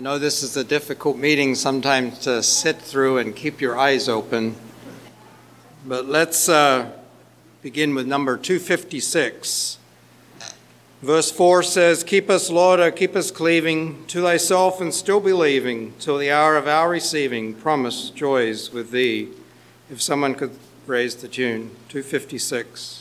I know this is a difficult meeting sometimes to sit through and keep your eyes open, but let's uh, begin with number 256. Verse 4 says, Keep us, Lord, or keep us cleaving to thyself and still believing till the hour of our receiving promise joys with thee. If someone could raise the tune, 256.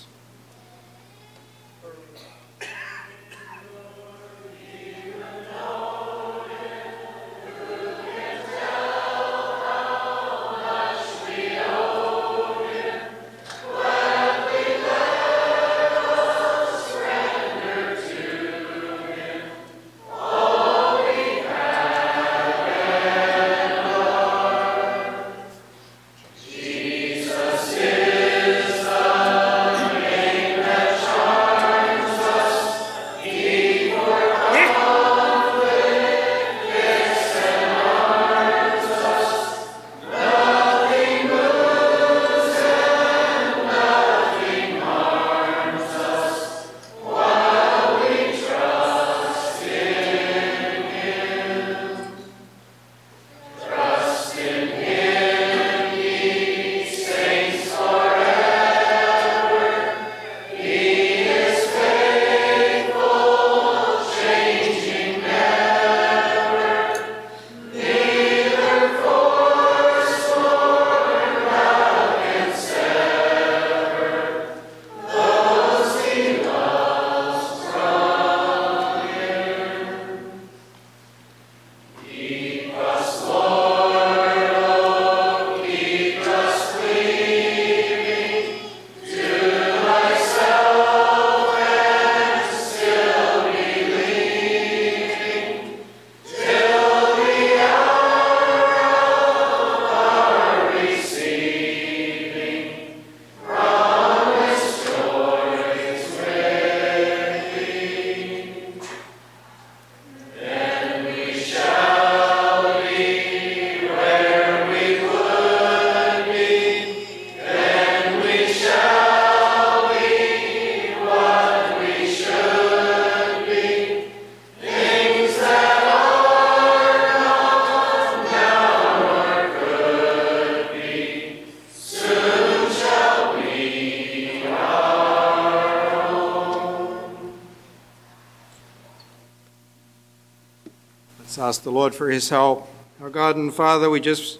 Ask the Lord for his help. Our God and Father, we just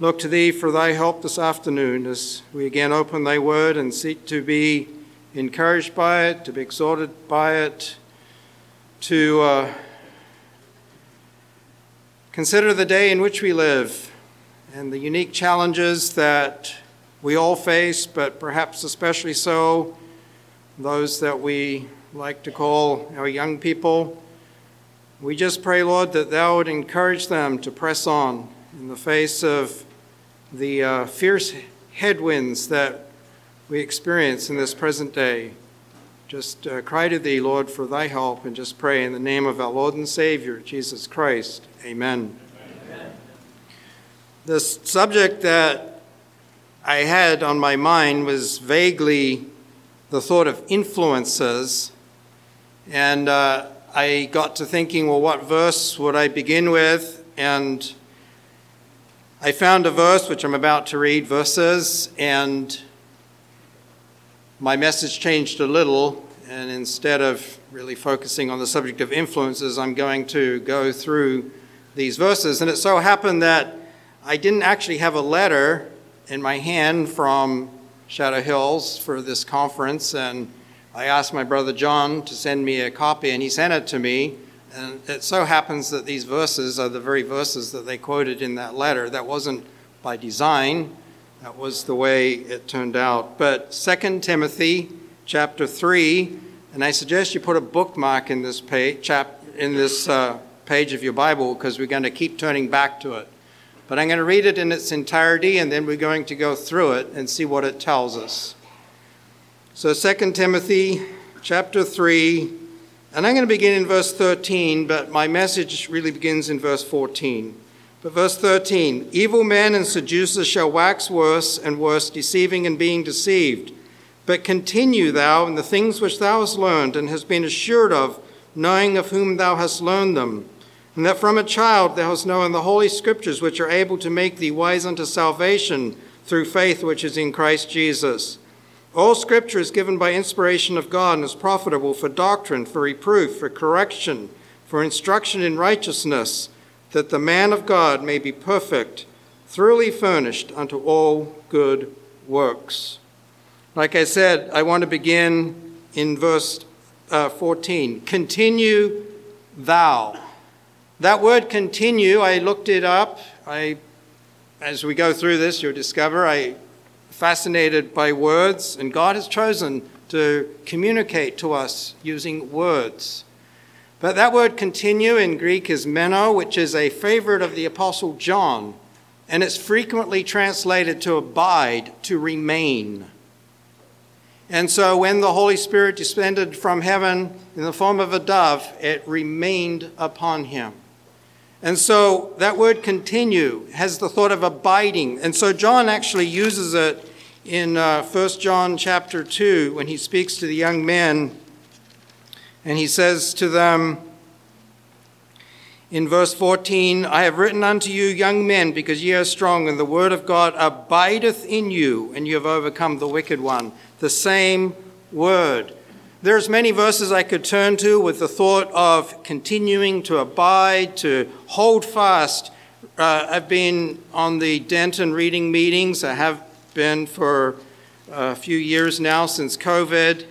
look to thee for thy help this afternoon as we again open thy word and seek to be encouraged by it, to be exhorted by it, to uh, consider the day in which we live and the unique challenges that we all face, but perhaps especially so those that we like to call our young people. We just pray, Lord, that Thou would encourage them to press on in the face of the uh, fierce headwinds that we experience in this present day. Just uh, cry to Thee, Lord, for Thy help, and just pray in the name of our Lord and Savior, Jesus Christ. Amen. Amen. The subject that I had on my mind was vaguely the thought of influences. And uh, I got to thinking, well, what verse would I begin with? And I found a verse which I'm about to read, verses, and my message changed a little. And instead of really focusing on the subject of influences, I'm going to go through these verses. And it so happened that I didn't actually have a letter in my hand from Shadow Hills for this conference. And I asked my brother John to send me a copy, and he sent it to me. And it so happens that these verses are the very verses that they quoted in that letter. That wasn't by design, that was the way it turned out. But 2 Timothy chapter 3, and I suggest you put a bookmark in this page, chap, in this uh, page of your Bible because we're going to keep turning back to it. But I'm going to read it in its entirety, and then we're going to go through it and see what it tells us. So 2 Timothy chapter 3, and I'm going to begin in verse 13, but my message really begins in verse 14. But verse 13 Evil men and seducers shall wax worse and worse, deceiving and being deceived. But continue thou in the things which thou hast learned and hast been assured of, knowing of whom thou hast learned them, and that from a child thou hast known the holy scriptures, which are able to make thee wise unto salvation through faith which is in Christ Jesus. All scripture is given by inspiration of God and is profitable for doctrine, for reproof, for correction, for instruction in righteousness, that the man of God may be perfect, thoroughly furnished unto all good works. Like I said, I want to begin in verse uh, 14. Continue thou. That word continue, I looked it up. I, as we go through this, you'll discover I fascinated by words, and God has chosen to communicate to us using words. But that word continue in Greek is meno, which is a favorite of the Apostle John, and it's frequently translated to abide, to remain. And so when the Holy Spirit descended from heaven in the form of a dove, it remained upon him. And so that word continue has the thought of abiding. And so John actually uses it in uh, 1 John chapter 2 when he speaks to the young men. And he says to them in verse 14, I have written unto you, young men, because ye are strong, and the word of God abideth in you, and you have overcome the wicked one. The same word. There's many verses I could turn to with the thought of continuing to abide, to hold fast. Uh, I've been on the Denton reading meetings. I have been for a few years now since COVID.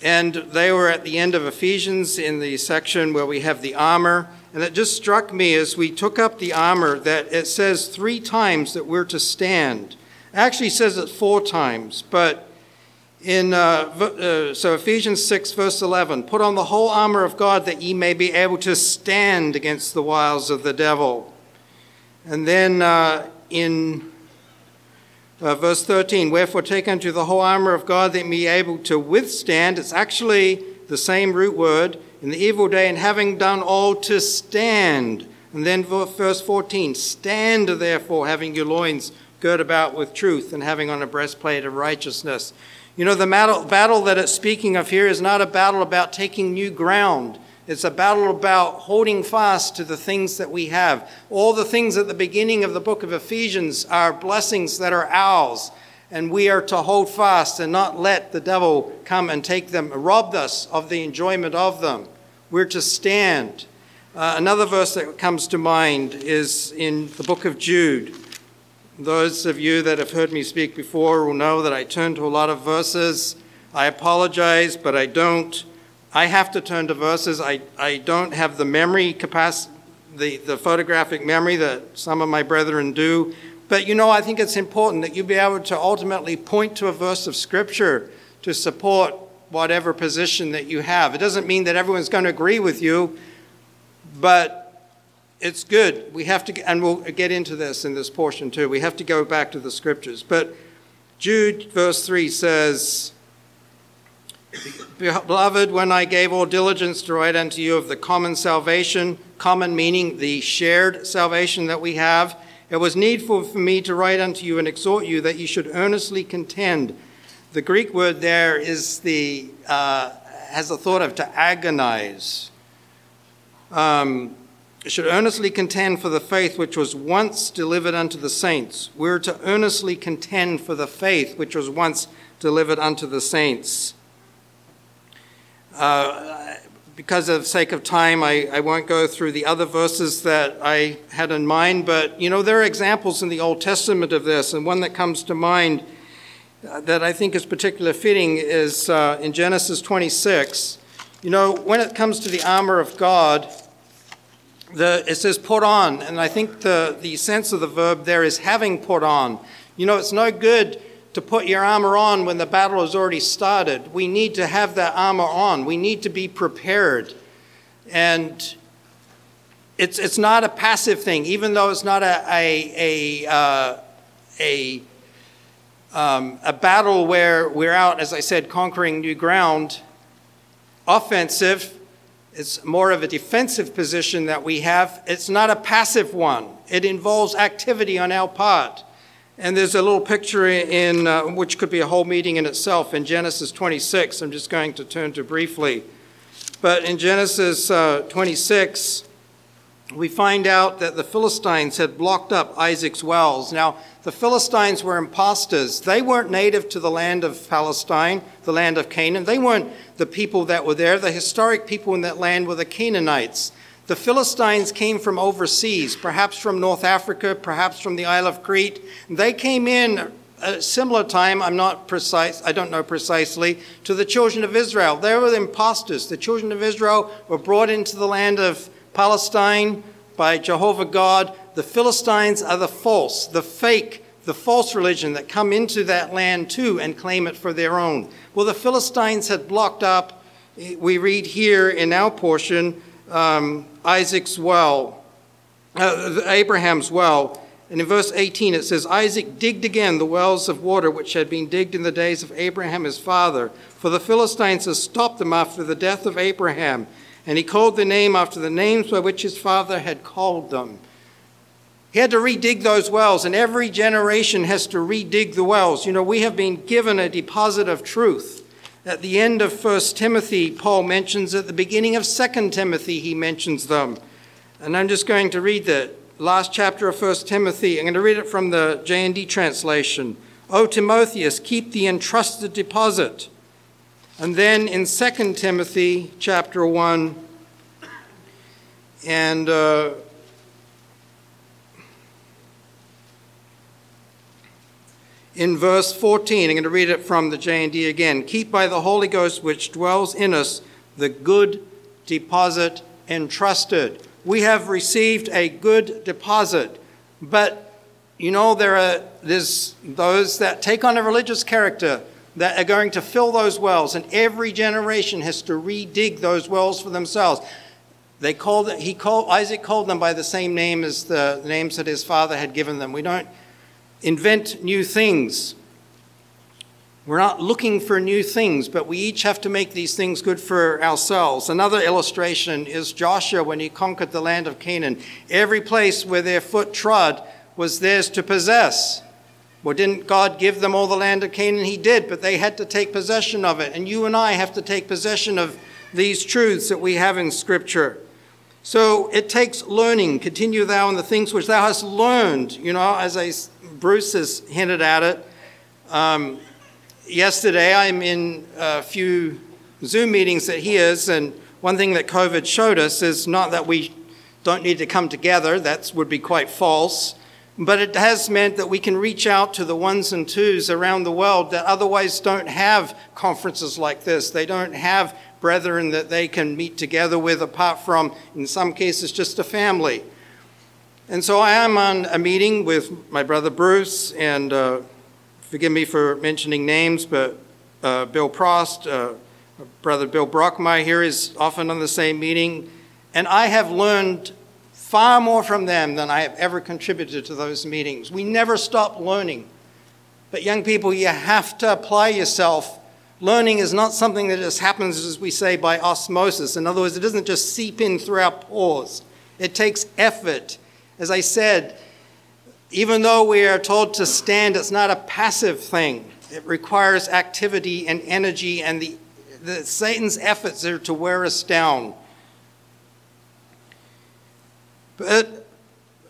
And they were at the end of Ephesians in the section where we have the armor. And it just struck me as we took up the armor that it says three times that we're to stand. It actually says it four times, but in uh, uh, so Ephesians 6 verse 11 put on the whole armor of God that ye may be able to stand against the wiles of the devil and then uh, in uh, verse 13 wherefore take unto the whole armor of God that ye be able to withstand. It's actually the same root word in the evil day and having done all to stand. And then verse 14 stand therefore having your loins girt about with truth and having on a breastplate of righteousness. You know, the battle that it's speaking of here is not a battle about taking new ground. It's a battle about holding fast to the things that we have. All the things at the beginning of the book of Ephesians are blessings that are ours, and we are to hold fast and not let the devil come and take them, rob us of the enjoyment of them. We're to stand. Uh, another verse that comes to mind is in the book of Jude. Those of you that have heard me speak before will know that I turn to a lot of verses. I apologize, but I don't. I have to turn to verses. I, I don't have the memory capacity, the, the photographic memory that some of my brethren do. But you know, I think it's important that you be able to ultimately point to a verse of Scripture to support whatever position that you have. It doesn't mean that everyone's going to agree with you, but it's good. We have to, and we'll get into this in this portion too. We have to go back to the scriptures. But Jude, verse 3 says, Beloved, when I gave all diligence to write unto you of the common salvation, common meaning the shared salvation that we have, it was needful for me to write unto you and exhort you that you should earnestly contend. The Greek word there is the uh, has the thought of to agonize. Um, should earnestly contend for the faith which was once delivered unto the saints. We're to earnestly contend for the faith which was once delivered unto the saints. Uh, because of the sake of time, I, I won't go through the other verses that I had in mind, but you know, there are examples in the Old Testament of this, and one that comes to mind uh, that I think is particularly fitting is uh, in Genesis 26. You know, when it comes to the armor of God, the, it says put on, and I think the, the sense of the verb there is having put on. You know, it's no good to put your armor on when the battle has already started. We need to have that armor on. We need to be prepared. And it's, it's not a passive thing, even though it's not a, a, a, uh, a, um, a battle where we're out, as I said, conquering new ground. Offensive, it's more of a defensive position that we have. It's not a passive one, it involves activity on our part. And there's a little picture in, uh, which could be a whole meeting in itself, in Genesis 26. I'm just going to turn to briefly. But in Genesis uh, 26, we find out that the Philistines had blocked up Isaac's wells. Now, the Philistines were impostors. They weren't native to the land of Palestine, the land of Canaan. They weren't the people that were there. The historic people in that land were the Canaanites. The Philistines came from overseas, perhaps from North Africa, perhaps from the Isle of Crete. They came in a similar time, I'm not precise, I don't know precisely, to the children of Israel. They were the impostors. The children of Israel were brought into the land of Palestine by Jehovah God. The Philistines are the false, the fake, the false religion that come into that land too and claim it for their own. Well, the Philistines had blocked up, we read here in our portion, um, Isaac's well, uh, Abraham's well and in verse 18 it says, Isaac digged again the wells of water which had been digged in the days of Abraham his father, for the Philistines had stopped them after the death of Abraham. And he called the name after the names by which his father had called them. He had to redig those wells, and every generation has to redig the wells. You know, we have been given a deposit of truth. At the end of 1 Timothy, Paul mentions, at the beginning of 2 Timothy, he mentions them. And I'm just going to read the last chapter of 1 Timothy. I'm going to read it from the JND translation. O Timotheus, keep the entrusted deposit. And then in 2 Timothy chapter 1 and uh, in verse 14, I'm going to read it from the JND again. Keep by the Holy Ghost which dwells in us the good deposit entrusted we have received a good deposit. But you know, there are there's those that take on a religious character that are going to fill those wells, and every generation has to redig those wells for themselves. They called he called Isaac called them by the same name as the names that his father had given them. We don't invent new things. We're not looking for new things, but we each have to make these things good for ourselves. Another illustration is Joshua when he conquered the land of Canaan. Every place where their foot trod was theirs to possess. Well, didn't God give them all the land of Canaan? He did, but they had to take possession of it. And you and I have to take possession of these truths that we have in Scripture. So it takes learning. Continue thou in the things which thou hast learned. You know, as I, Bruce has hinted at it. Um, yesterday I'm in a few Zoom meetings that he is, and one thing that COVID showed us is not that we don't need to come together, that would be quite false, but it has meant that we can reach out to the ones and twos around the world that otherwise don't have conferences like this. They don't have brethren that they can meet together with, apart from, in some cases, just a family. And so I am on a meeting with my brother Bruce and uh, forgive me for mentioning names, but uh, Bill Prost, uh, Brother Bill Brockmeyer here is often on the same meeting, and I have learned far more from them than I have ever contributed to those meetings. We never stop learning. But young people, you have to apply yourself. Learning is not something that just happens, as we say, by osmosis. In other words, it doesn't just seep in through our pores. It takes effort. As I said, even though we are told to stand, it's not a passive thing. It requires activity and energy, and the, the Satan's efforts are to wear us down. But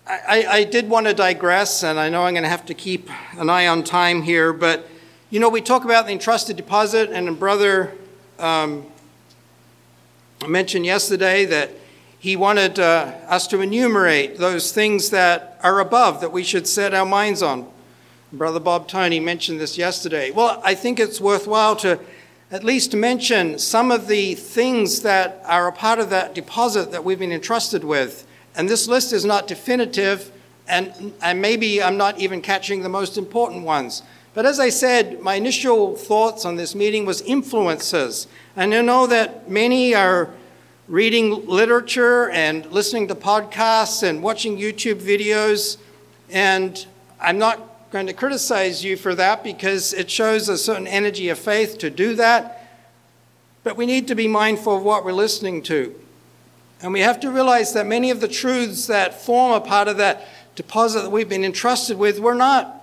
I, I did want to digress, and I know I'm going to have to keep an eye on time here. But you know, we talk about the entrusted deposit, and brother um, mentioned yesterday that he wanted uh, us to enumerate those things that are above that we should set our minds on. Brother Bob Tony mentioned this yesterday. Well, I think it's worthwhile to at least mention some of the things that are a part of that deposit that we've been entrusted with. And this list is not definitive, and, and maybe I'm not even catching the most important ones. But as I said, my initial thoughts on this meeting was influences. And I know that many are reading literature and listening to podcasts and watching YouTube videos. And I'm not going to criticize you for that because it shows a certain energy of faith to do that. But we need to be mindful of what we're listening to. And we have to realize that many of the truths that form a part of that deposit that we've been entrusted with were not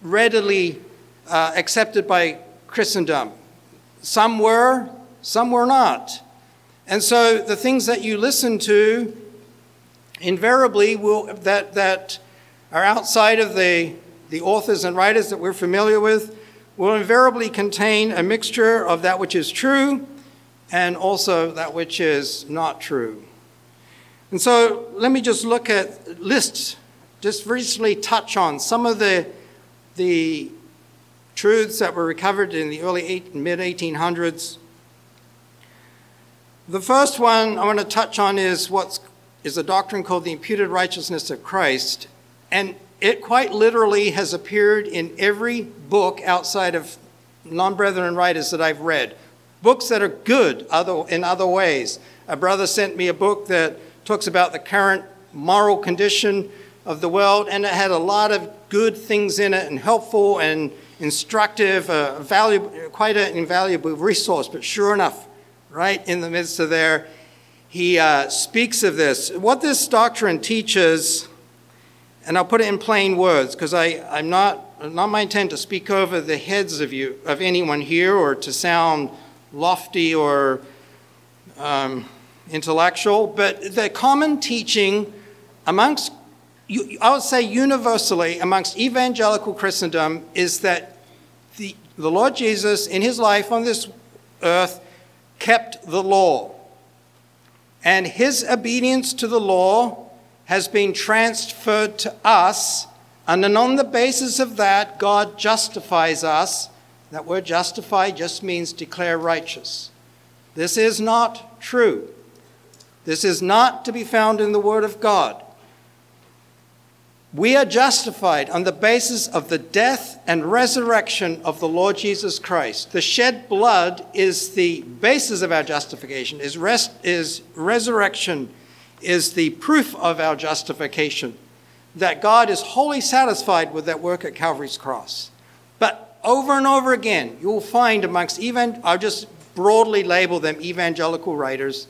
readily uh, accepted by Christendom. Some were, some were not. And so the things that you listen to invariably will, that, that are outside of the, the authors and writers that we're familiar with will invariably contain a mixture of that which is true and also that which is not true. And so let me just look at lists, just recently touch on some of the, the truths that were recovered in the early eight, mid 1800s. The first one I want to touch on is what's is a doctrine called the imputed righteousness of Christ, and it quite literally has appeared in every book outside of non-brethren writers that I've read. Books that are good other, in other ways. A brother sent me a book that talks about the current moral condition of the world, and it had a lot of good things in it and helpful and instructive, uh, valuable, quite an invaluable resource. But sure enough, right in the midst of there, he uh, speaks of this. What this doctrine teaches, and I'll put it in plain words because I'm not, not my intent to speak over the heads of you, of anyone here, or to sound lofty or um, intellectual, but the common teaching amongst, I would say universally amongst evangelical Christendom is that the, the Lord Jesus, in his life on this earth, kept the law. And his obedience to the law has been transferred to us. And then on the basis of that, God justifies us. That word justify just means declare righteous. This is not true. This is not to be found in the Word of God. We are justified on the basis of the death and resurrection of the Lord Jesus Christ. The shed blood is the basis of our justification, is, rest, is resurrection, is the proof of our justification, that God is wholly satisfied with that work at Calvary's cross. But over and over again, you'll find amongst even, I'll just broadly label them evangelical writers,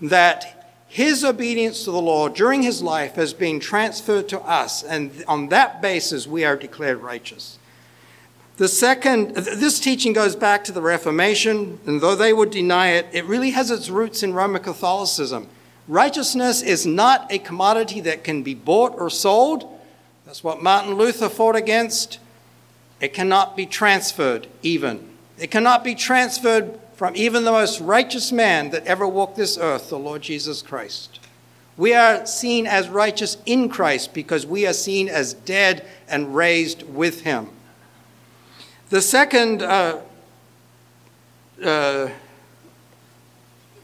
that his obedience to the law during his life has been transferred to us, and on that basis, we are declared righteous. The second, this teaching goes back to the Reformation, and though they would deny it, it really has its roots in Roman Catholicism. Righteousness is not a commodity that can be bought or sold. That's what Martin Luther fought against. It cannot be transferred, even. It cannot be transferred from even the most righteous man that ever walked this earth, the Lord Jesus Christ. We are seen as righteous in Christ because we are seen as dead and raised with him. The second uh, uh,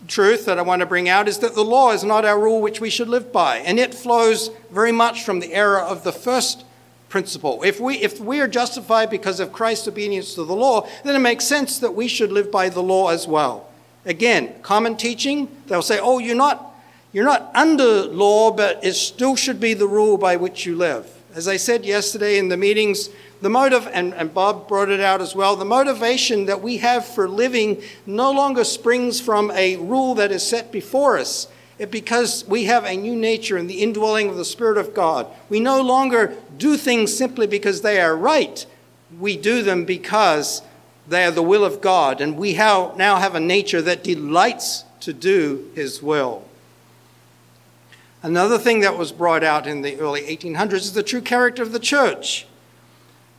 truth that I want to bring out is that the law is not our rule which we should live by, and it flows very much from the error of the first principle. If we, if we are justified because of Christ's obedience to the law, then it makes sense that we should live by the law as well. Again, common teaching, they'll say, oh, you're not, you're not under law, but it still should be the rule by which you live. As I said yesterday in the meetings, the motive, and, and Bob brought it out as well, the motivation that we have for living no longer springs from a rule that is set before us it, because we have a new nature in the indwelling of the Spirit of God. We no longer do things simply because they are right. We do them because they are the will of God, and we have, now have a nature that delights to do His will. Another thing that was brought out in the early 1800s is the true character of the church.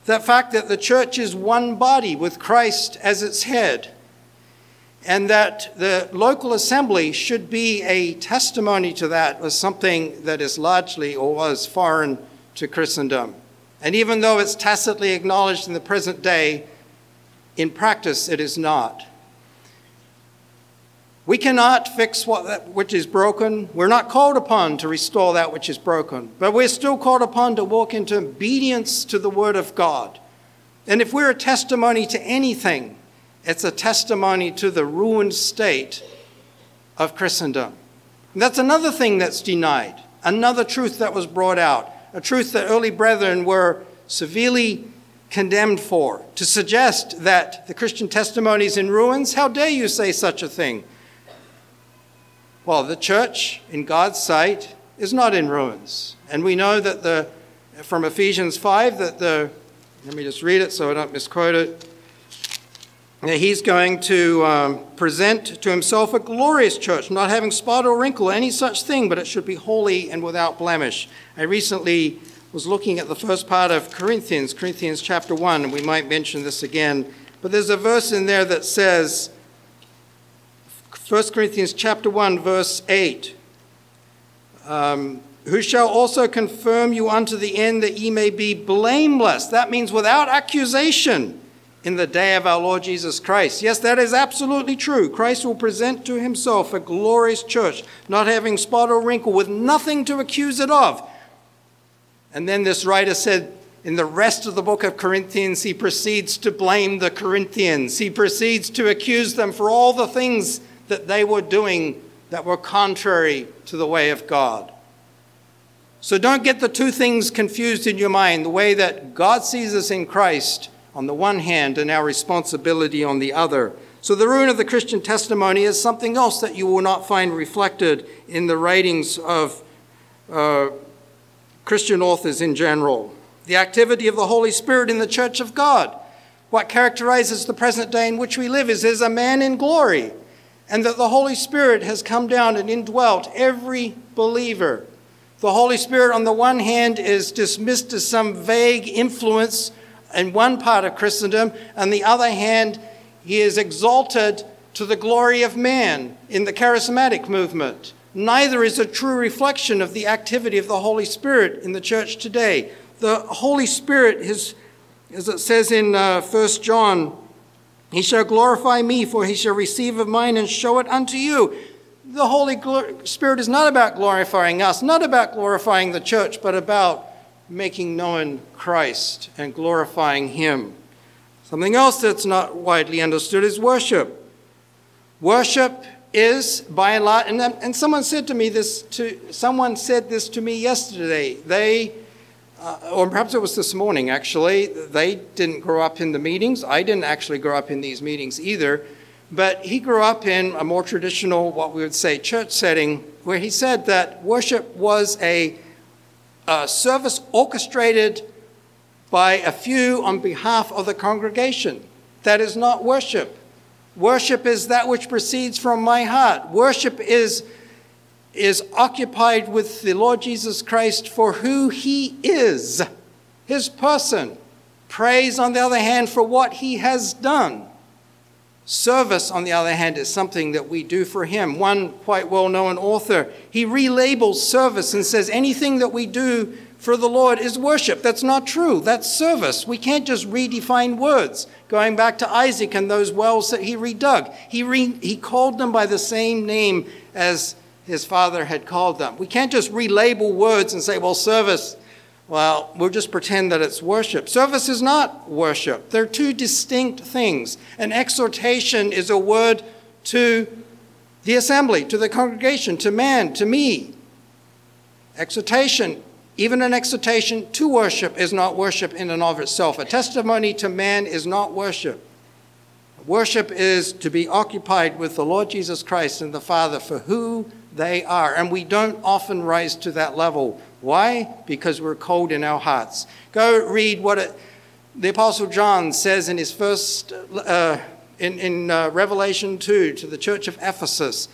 The fact that the church is one body with Christ as its head and that the local assembly should be a testimony to that was something that is largely or was foreign to Christendom. And even though it's tacitly acknowledged in the present day, in practice it is not. We cannot fix what that which is broken. We're not called upon to restore that which is broken, but we're still called upon to walk into obedience to the Word of God. And if we're a testimony to anything, it's a testimony to the ruined state of Christendom. And that's another thing that's denied, another truth that was brought out, a truth that early brethren were severely condemned for. To suggest that the Christian testimony is in ruins, how dare you say such a thing? Well, the church, in God's sight, is not in ruins. And we know that the, from Ephesians 5 that the, let me just read it so I don't misquote it. He's going to um, present to himself a glorious church, not having spot or wrinkle, or any such thing, but it should be holy and without blemish. I recently was looking at the first part of Corinthians, Corinthians chapter 1, and we might mention this again, but there's a verse in there that says, 1 Corinthians chapter 1, verse 8, um, who shall also confirm you unto the end that ye may be blameless. That means without accusation in the day of our Lord Jesus Christ. Yes, that is absolutely true. Christ will present to himself a glorious church, not having spot or wrinkle, with nothing to accuse it of. And then this writer said, in the rest of the book of Corinthians, he proceeds to blame the Corinthians. He proceeds to accuse them for all the things that they were doing that were contrary to the way of God. So don't get the two things confused in your mind the way that God sees us in Christ on the one hand and our responsibility on the other. So, the ruin of the Christian testimony is something else that you will not find reflected in the writings of uh, Christian authors in general. The activity of the Holy Spirit in the church of God. What characterizes the present day in which we live is there's a man in glory, and that the Holy Spirit has come down and indwelt every believer. The Holy Spirit, on the one hand, is dismissed as some vague influence in one part of Christendom. On the other hand, he is exalted to the glory of man in the charismatic movement. Neither is a true reflection of the activity of the Holy Spirit in the church today. The Holy Spirit is, as it says in uh, 1 John, he shall glorify me, for he shall receive of mine and show it unto you. The Holy Spirit is not about glorifying us, not about glorifying the church, but about making known Christ and glorifying Him. Something else that's not widely understood is worship. Worship is by and large, and, and someone said to me this to someone said this to me yesterday. They, uh, or perhaps it was this morning actually. They didn't grow up in the meetings. I didn't actually grow up in these meetings either. But he grew up in a more traditional, what we would say, church setting, where he said that worship was a a service orchestrated by a few on behalf of the congregation. That is not worship. Worship is that which proceeds from my heart. Worship is, is occupied with the Lord Jesus Christ for who he is, his person. Praise, on the other hand, for what he has done. Service, on the other hand, is something that we do for Him. One quite well known author, he relabels service and says anything that we do for the Lord is worship. That's not true. That's service. We can't just redefine words. Going back to Isaac and those wells that he redug, he, re, he called them by the same name as his father had called them. We can't just relabel words and say, well, service well, we'll just pretend that it's worship. Service is not worship. They're two distinct things. An exhortation is a word to the assembly, to the congregation, to man, to me. Exhortation, even an exhortation to worship, is not worship in and of itself. A testimony to man is not worship. Worship is to be occupied with the Lord Jesus Christ and the Father for who they are. And we don't often rise to that level. Why? Because we're cold in our hearts. Go read what it, the Apostle John says in his first, uh, in, in uh, Revelation 2 to the church of Ephesus.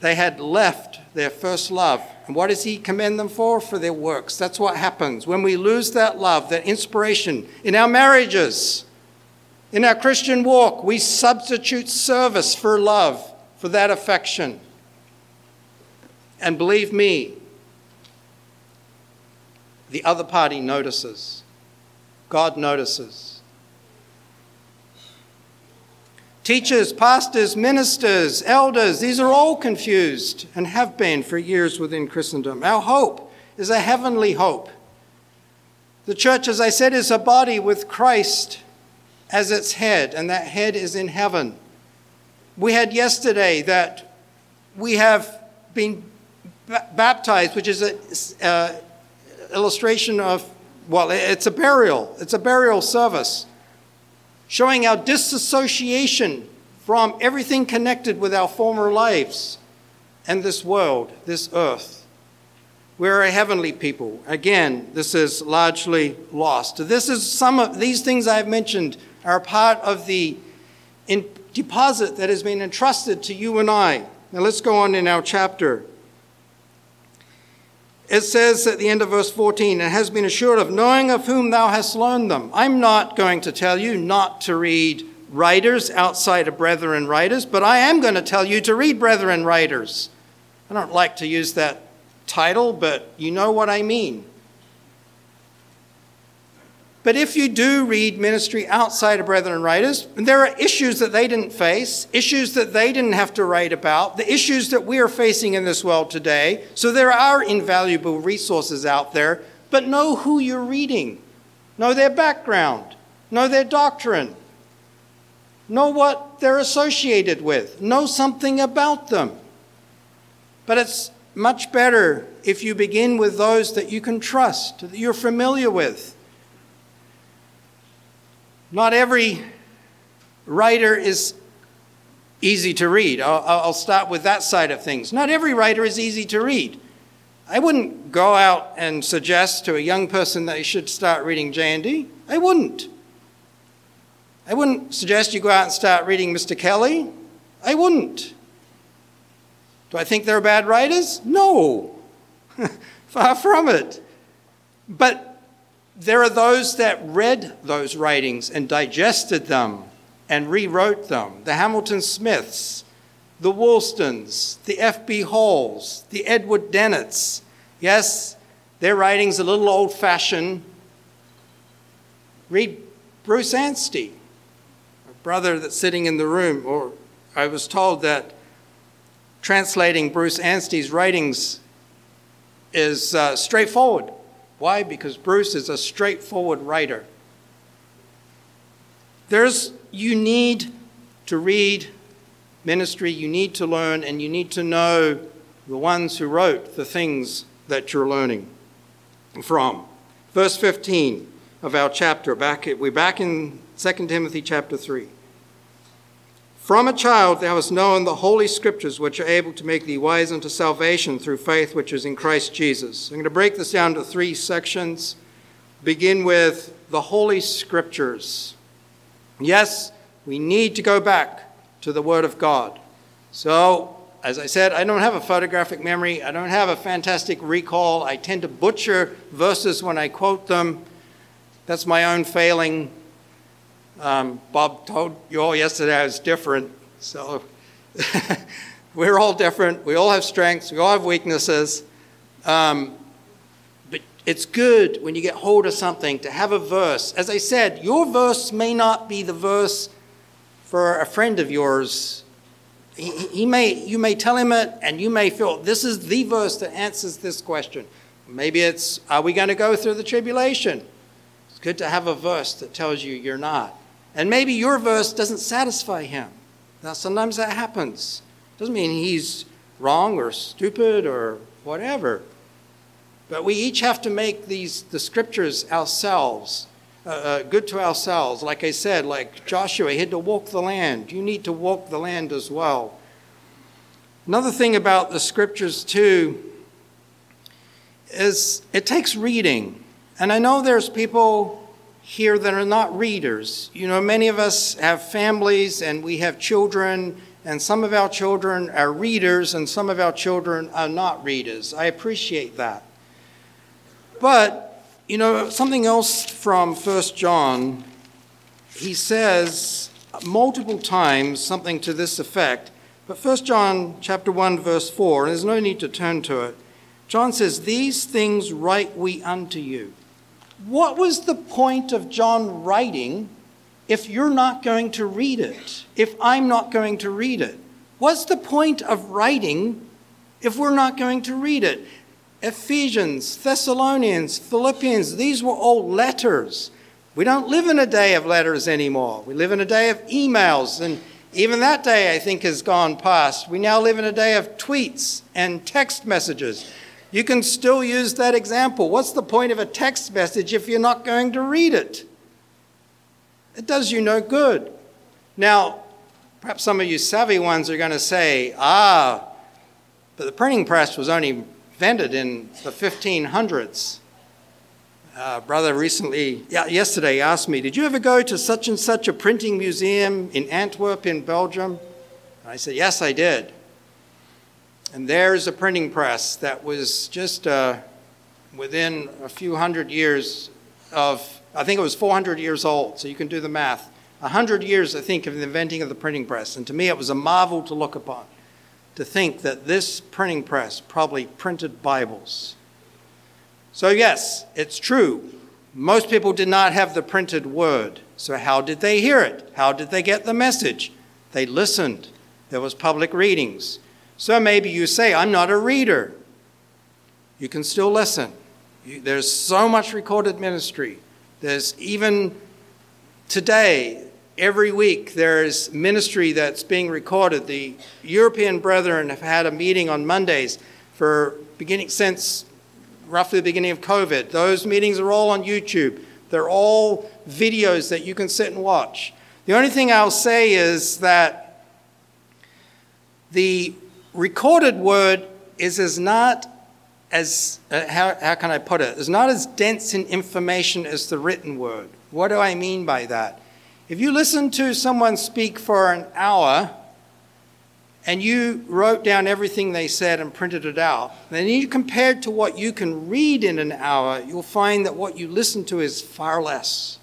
They had left their first love. And what does he commend them for? For their works. That's what happens. When we lose that love, that inspiration in our marriages, in our Christian walk, we substitute service for love, for that affection. And believe me, the other party notices. God notices. Teachers, pastors, ministers, elders, these are all confused and have been for years within Christendom. Our hope is a heavenly hope. The church, as I said, is a body with Christ as its head, and that head is in heaven. We had yesterday that we have been baptized, which is a, uh, illustration of, well, it's a burial. It's a burial service showing our disassociation from everything connected with our former lives and this world, this earth. We're a heavenly people. Again, this is largely lost. This is some of these things I've mentioned are part of the deposit that has been entrusted to you and I. Now let's go on in our chapter. It says at the end of verse 14, it has been assured of knowing of whom thou hast learned them. I'm not going to tell you not to read writers outside of brethren writers, but I am going to tell you to read brethren writers. I don't like to use that title, but you know what I mean. But if you do read ministry outside of Brethren writers, there are issues that they didn't face, issues that they didn't have to write about, the issues that we are facing in this world today. So there are invaluable resources out there, but know who you're reading, know their background, know their doctrine, know what they're associated with, know something about them. But it's much better if you begin with those that you can trust, that you're familiar with not every writer is easy to read. I'll, I'll, start with that side of things. Not every writer is easy to read. I wouldn't go out and suggest to a young person that they should start reading JND. I wouldn't. I wouldn't suggest you go out and start reading Mr. Kelly. I wouldn't. Do I think they're bad writers? No. Far from it. But there are those that read those writings and digested them and rewrote them. The Hamilton Smiths, the Wolstons, the F.B. Holes, the Edward Dennetts. Yes, their writing's a little old fashioned. Read Bruce Anstey, a brother that's sitting in the room, or I was told that translating Bruce Anstey's writings is uh, straightforward. Why? Because Bruce is a straightforward writer. There's, you need to read ministry, you need to learn, and you need to know the ones who wrote the things that you're learning from. Verse 15 of our chapter, back, we're back in 2 Timothy chapter 3. From a child thou hast known the holy scriptures, which are able to make thee wise unto salvation through faith which is in Christ Jesus. I'm going to break this down to three sections. Begin with the holy scriptures. Yes, we need to go back to the Word of God. So, as I said, I don't have a photographic memory. I don't have a fantastic recall. I tend to butcher verses when I quote them. That's my own failing. Um, Bob told you all yesterday I was different, so we're all different. We all have strengths, we all have weaknesses. Um, but it's good when you get hold of something to have a verse. As I said, your verse may not be the verse for a friend of yours. He, he may, you may tell him it, and you may feel this is the verse that answers this question. Maybe it's, are we going to go through the tribulation? It's good to have a verse that tells you you're not. And maybe your verse doesn't satisfy him. Now, sometimes that happens. Doesn't mean he's wrong or stupid or whatever. But we each have to make these the scriptures ourselves, uh, uh, good to ourselves. Like I said, like Joshua, he had to walk the land. You need to walk the land as well. Another thing about the scriptures, too, is it takes reading. And I know there's people here that are not readers. You know, many of us have families and we have children, and some of our children are readers and some of our children are not readers. I appreciate that. But, you know, something else from First John, he says multiple times something to this effect. But First John chapter 1 verse 4, and there's no need to turn to it. John says, "These things write we unto you." What was the point of John writing if you're not going to read it? If I'm not going to read it? What's the point of writing if we're not going to read it? Ephesians, Thessalonians, Philippians, these were all letters. We don't live in a day of letters anymore. We live in a day of emails, and even that day, I think, has gone past. We now live in a day of tweets and text messages. You can still use that example. What's the point of a text message if you're not going to read it? It does you no good. Now, perhaps some of you savvy ones are going to say, ah, but the printing press was only invented in the 1500s. uh, brother recently, yesterday, asked me, Did you ever go to such and such a printing museum in Antwerp, in Belgium? And I said, Yes, I did. And there's a printing press that was just uh, within a few hundred years of, I think it was 400 years old, so you can do the math. Hundred years, I think, of the inventing of the printing press. And to me, it was a marvel to look upon, to think that this printing press probably printed Bibles. So, yes, it's true. Most people did not have the printed word. So, how did they hear it? How did they get the message? They listened. There was public readings. So maybe you say, I'm not a reader. You can still listen. You, there's so much recorded ministry. There's even today, every week, there's ministry that's being recorded. The European brethren have had a meeting on Mondays for beginning since roughly the beginning of COVID. Those meetings are all on YouTube. They're all videos that you can sit and watch. The only thing I'll say is that the recorded word is as not as, uh, how, how can I put it, is not as dense in information as the written word. What do I mean by that? If you listen to someone speak for an hour and you wrote down everything they said and printed it out, then you compared to what you can read in an hour, you'll find that what you listen to is far less.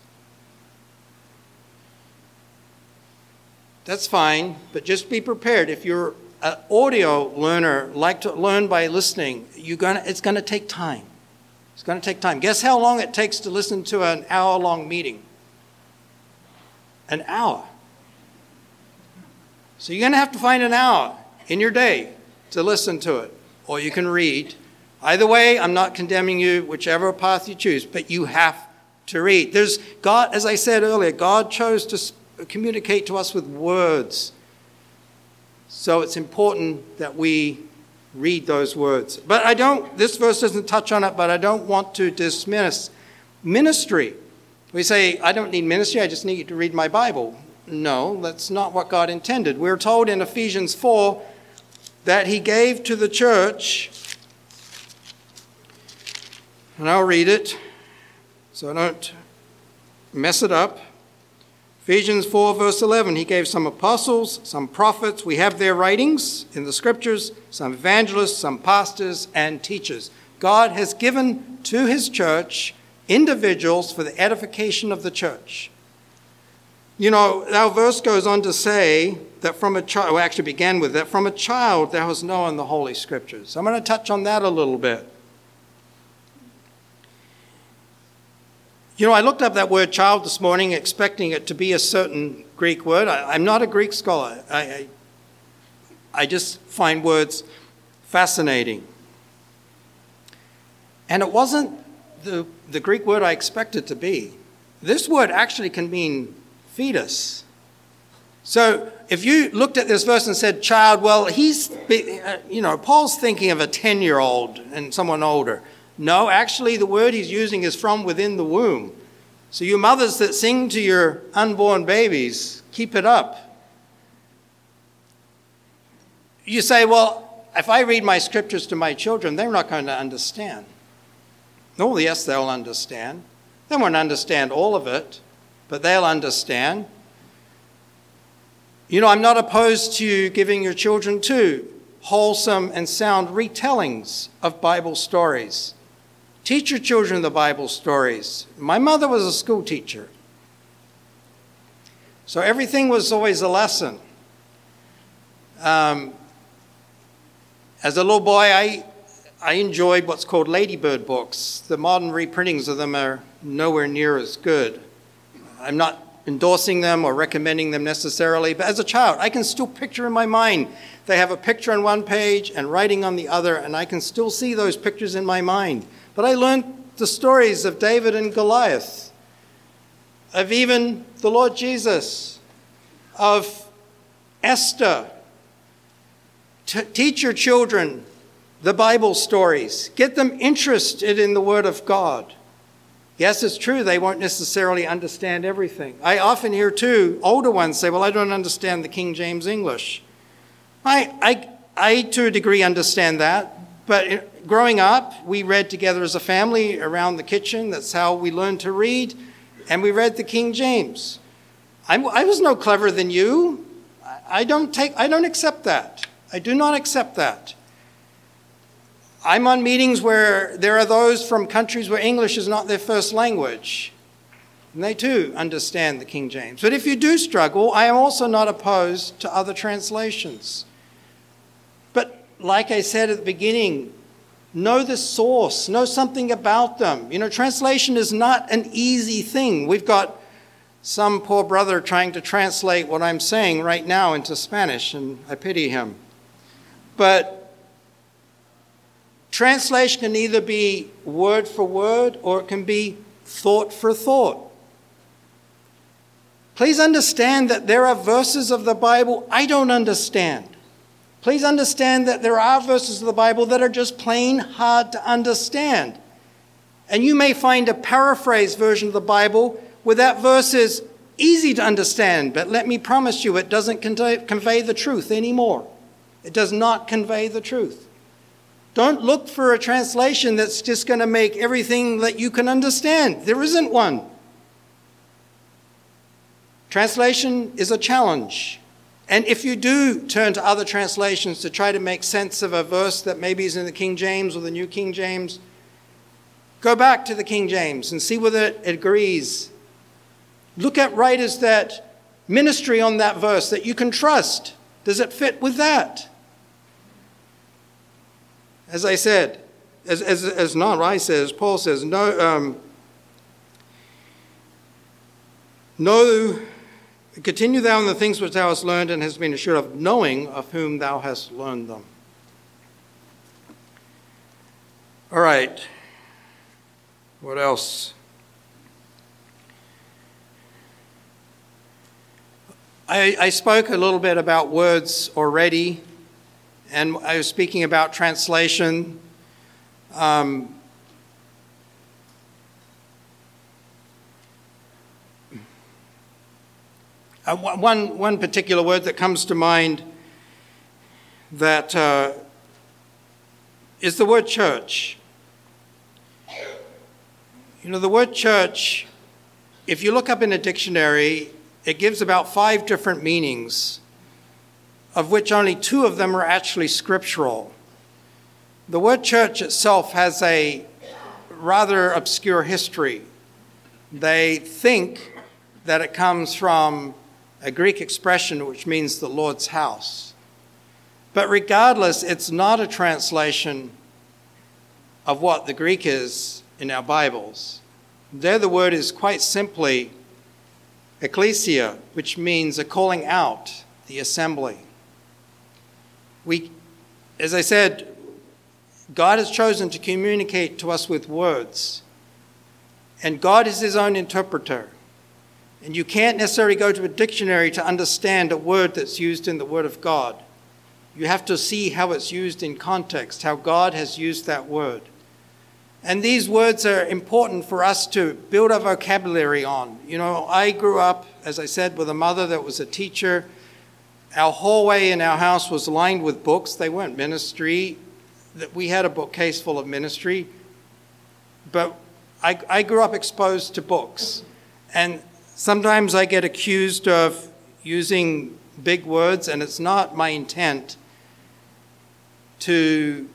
That's fine, but just be prepared. If you're an audio learner like to learn by listening, you're gonna, it's going to take time. It's going to take time. Guess how long it takes to listen to an hour long meeting? An hour. So you're going to have to find an hour in your day to listen to it, or you can read. Either way, I'm not condemning you, whichever path you choose, but you have to read. There's God, as I said earlier, God chose to communicate to us with words. So it's important that we read those words. But I don't, this verse doesn't touch on it, but I don't want to dismiss ministry. We say, I don't need ministry, I just need to read my Bible. No, that's not what God intended. We're told in Ephesians 4 that He gave to the church, and I'll read it so I don't mess it up. Ephesians 4, verse 11, he gave some apostles, some prophets. We have their writings in the scriptures, some evangelists, some pastors, and teachers. God has given to his church individuals for the edification of the church. You know, our verse goes on to say that from a child, we actually began with that, from a child thou hast known the Holy Scriptures. I'm going to touch on that a little bit. You know, I looked up that word child this morning, expecting it to be a certain Greek word. I, am not a Greek scholar. I, I, I just find words fascinating. And it wasn't the, the Greek word I expected to be. This word actually can mean fetus. So if you looked at this verse and said child, well, he's, uh, you know, Paul's thinking of a 10 year old and someone older. No, actually, the word he's using is from within the womb. So, you mothers that sing to your unborn babies, keep it up. You say, well, if I read my scriptures to my children, they're not going to understand. Oh, yes, they'll understand. They won't understand all of it, but they'll understand. You know, I'm not opposed to giving your children too wholesome and sound retellings of Bible stories. Teach your children the Bible stories. My mother was a school teacher. So everything was always a lesson. Um, as a little boy, I, I enjoyed what's called ladybird books. The modern reprintings of them are nowhere near as good. I'm not endorsing them or recommending them necessarily, but as a child, I can still picture in my mind. They have a picture on one page and writing on the other, and I can still see those pictures in my mind. But I learned the stories of David and Goliath, of even the Lord Jesus, of Esther. T- teach your children the Bible stories, get them interested in the Word of God. Yes, it's true, they won't necessarily understand everything. I often hear, too, older ones say, Well, I don't understand the King James English. I, I, I to a degree, understand that But growing up, we read together as a family around the kitchen. That's how we learned to read. And we read the King James. I'm, i was no cleverer than you. I don't, take, I don't accept that. I do not accept that. I'm on meetings where there are those from countries where English is not their first language. And they too understand the King James. But if you do struggle, I am also not opposed to other translations. Like I said at the beginning, know the source, know something about them. You know, translation is not an easy thing. We've got some poor brother trying to translate what I'm saying right now into Spanish, and I pity him. But translation can either be word for word or it can be thought for thought. Please understand that there are verses of the Bible I don't understand. Please understand that there are verses of the Bible that are just plain hard to understand. And you may find a paraphrased version of the Bible where that verse is easy to understand, but let me promise you it doesn't convey the truth anymore. It does not convey the truth. Don't look for a translation that's just going to make everything that you can understand. There isn't one. Translation is a challenge. And if you do turn to other translations to try to make sense of a verse that maybe is in the King James or the New King James, go back to the King James and see whether it agrees. Look at writers that ministry on that verse that you can trust. Does it fit with that? As I said, as, as, as not I says, Paul says, no, um, no Continue thou in the things which thou hast learned and hast been assured of, knowing of whom thou hast learned them. All right. What else? I, I, spoke a little bit about words already, and I was speaking about translation. Um, Uh, one, one particular word that comes to mind that uh, is the word church. You know, the word church, if you look up in a dictionary, it gives about five different meanings, of which only two of them are actually scriptural. The word church itself has a rather obscure history. They think that it comes from a Greek expression which means the Lord's house. But regardless, it's not a translation of what the Greek is in our Bibles. There, the word is quite simply ecclesia, which means a calling out, the assembly. We, as I said, God has chosen to communicate to us with words, and God is his own interpreter. And you can't necessarily go to a dictionary to understand a word that's used in the Word of God. You have to see how it's used in context, how God has used that word. And these words are important for us to build our vocabulary on. You know, I grew up, as I said, with a mother that was a teacher. Our hallway in our house was lined with books. They weren't ministry. We had a bookcase full of ministry. But I, I grew up exposed to books. And Sometimes I get accused of using big words, and it's not my intent to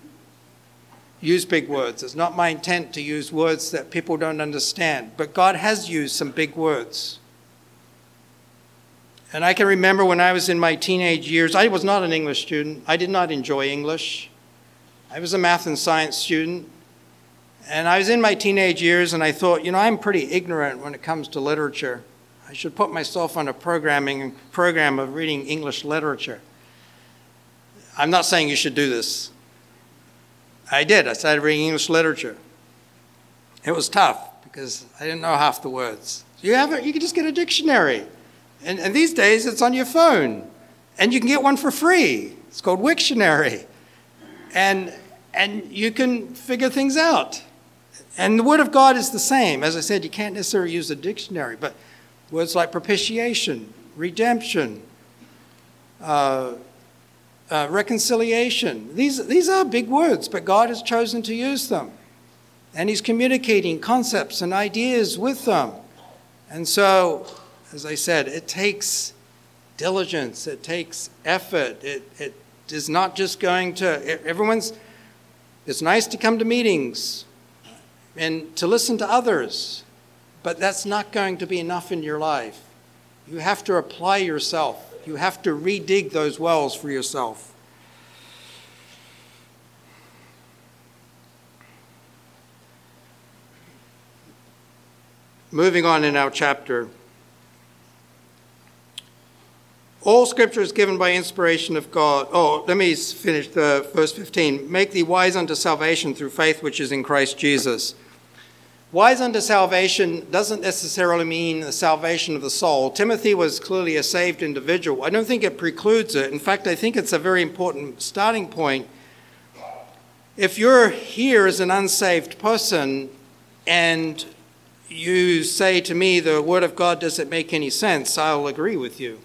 use big words. It's not my intent to use words that people don't understand. But God has used some big words. And I can remember when I was in my teenage years, I was not an English student. I did not enjoy English. I was a math and science student. And I was in my teenage years, and I thought, you know, I'm pretty ignorant when it comes to literature. I should put myself on a programming program of reading English literature. I'm not saying you should do this. I did. I started reading English literature. It was tough because I didn't know half the words. You have a, you can just get a dictionary. And, and these days it's on your phone. And you can get one for free. It's called Wiktionary. And, and you can figure things out. And the Word of God is the same. As I said, you can't necessarily use a dictionary, but Words like propitiation, redemption, uh, uh, reconciliation. These, these are big words, but God has chosen to use them. And He's communicating concepts and ideas with them. And so, as I said, it takes diligence, it takes effort. It, it is not just going to, everyone's, it's nice to come to meetings and to listen to others, but that's not going to be enough in your life. You have to apply yourself you have to redig those wells for yourself. Moving on in our chapter. All scripture is given by inspiration of God. Oh, let me finish the verse 15. Make thee wise unto salvation through faith which is in Christ Jesus. Wise unto salvation doesn't necessarily mean the salvation of the soul. Timothy was clearly a saved individual. I don't think it precludes it. In fact, I think it's a very important starting point. If you're here as an unsaved person and you say to me, the Word of God doesn't make any sense, I'll agree with you.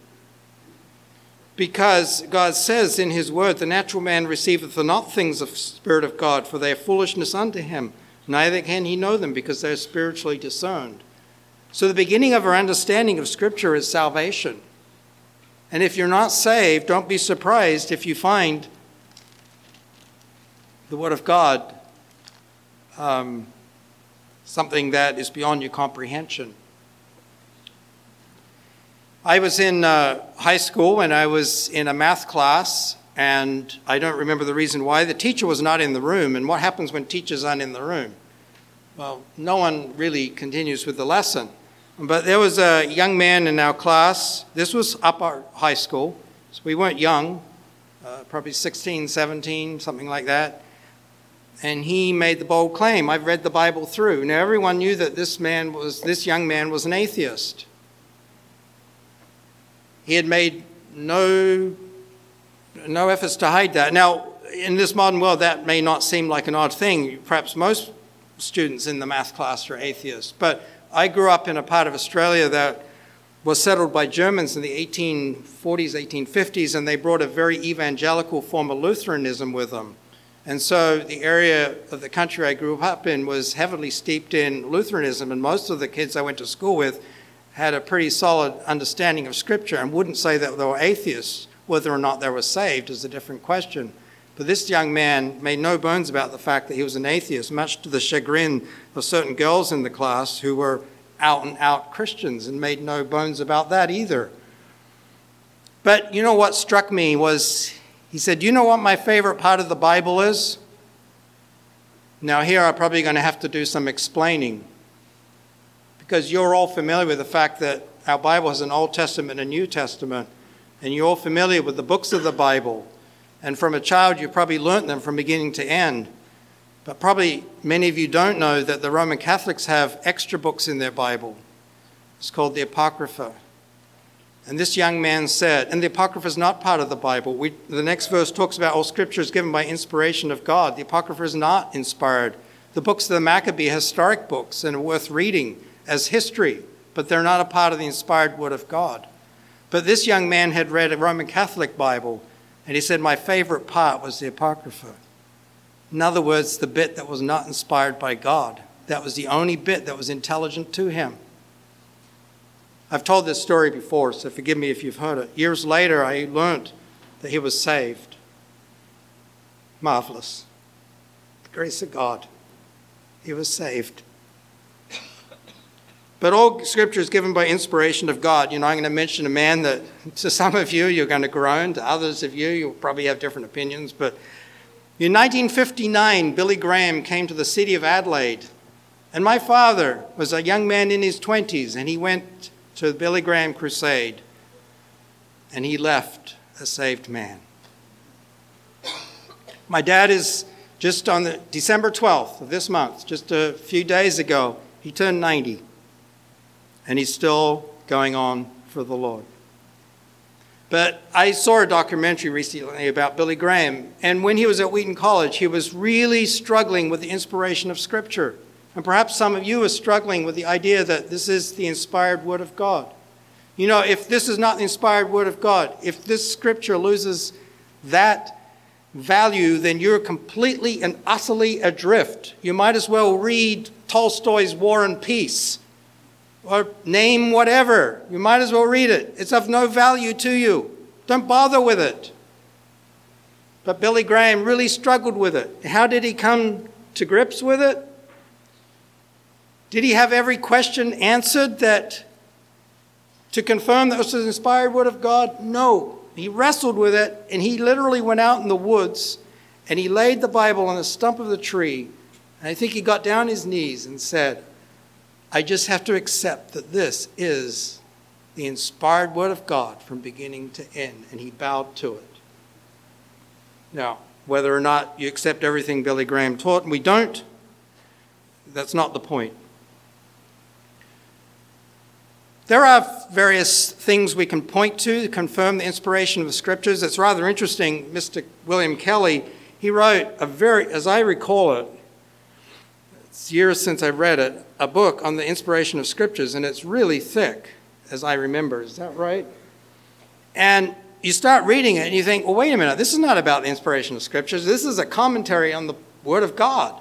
Because God says in His Word, the natural man receiveth not things of the Spirit of God, for they are foolishness unto him Neither can he know them because they're spiritually discerned. So, the beginning of our understanding of Scripture is salvation. And if you're not saved, don't be surprised if you find the Word of God um, something that is beyond your comprehension. I was in uh, high school and I was in a math class, and I don't remember the reason why. The teacher was not in the room, and what happens when teachers aren't in the room? Well, no one really continues with the lesson. But there was a young man in our class. This was up our high school, so we weren't young, uh, probably 16, 17, something like that. And he made the bold claim, I've read the Bible through. Now everyone knew that this man was this young man was an atheist. He had made no no efforts to hide that. Now, in this modern world, that may not seem like an odd thing. Perhaps most students in the math class are atheists. But I grew up in a part of Australia that was settled by Germans in the 1840s, 1850s, and they brought a very evangelical form of Lutheranism with them. And so the area of the country I grew up in was heavily steeped in Lutheranism, and most of the kids I went to school with had a pretty solid understanding of Scripture and wouldn't say that they were atheists. Whether or not they were saved is a different question. But this young man made no bones about the fact that he was an atheist, much to the chagrin of certain girls in the class who were out and out Christians and made no bones about that either. But you know what struck me was he said, You know what my favorite part of the Bible is? Now, here I'm probably going to have to do some explaining because you're all familiar with the fact that our Bible has an Old Testament and a New Testament and you're all familiar with the books of the Bible. And from a child, you probably learnt them from beginning to end. But probably many of you don't know that the Roman Catholics have extra books in their Bible. It's called the Apocrypha. And this young man said, and the Apocrypha is not part of the Bible. We, the next verse talks about all scripture is given by inspiration of God. The Apocrypha is not inspired. The books of the Maccabee are historic books and are worth reading as history, but they're not a part of the inspired Word of God. But this young man had read a Roman Catholic Bible, and he said, My favorite part was the Apocrypha. In other words, the bit that was not inspired by God. That was the only bit that was intelligent to him. I've told this story before, so forgive me if you've heard it. Years later, I learned that he was saved. Marvelous. The grace of God. He was saved. But all scripture is given by inspiration of God. You know, I'm going to mention a man that to some of you, you're going to groan. To others of you, you'll probably have different opinions. But in 1959, Billy Graham came to the city of Adelaide. And my father was a young man in his 20s, and he went to the Billy Graham crusade. And he left a saved man. My dad is just on the December 12th of this month, just a few days ago, he turned 90 and he's still going on for the Lord. But I saw a documentary recently about Billy Graham, and when he was at Wheaton College, he was really struggling with the inspiration of Scripture. And perhaps some of you are struggling with the idea that this is the inspired Word of God. You know, if this is not the inspired Word of God, if this Scripture loses that value, then you're completely and utterly adrift. You might as well read Tolstoy's War and Peace or name whatever. You might as well read it. It's of no value to you. Don't bother with it. But Billy Graham really struggled with it. How did he come to grips with it? Did he have every question answered that to confirm that this was inspired word of God? No. He wrestled with it and he literally went out in the woods and he laid the Bible on the stump of the tree. And I think he got down his knees and said, I just have to accept that this is the inspired word of God from beginning to end. And he bowed to it. Now, whether or not you accept everything Billy Graham taught, and we don't, that's not the point. There are various things we can point to to confirm the inspiration of the scriptures. It's rather interesting. Mr. William Kelly, he wrote a very, as I recall it, it's years since I read it, a book on the inspiration of scriptures, and it's really thick, as I remember. Is that right? And you start reading it and you think, well, wait a minute, this is not about the inspiration of scriptures. This is a commentary on the Word of God.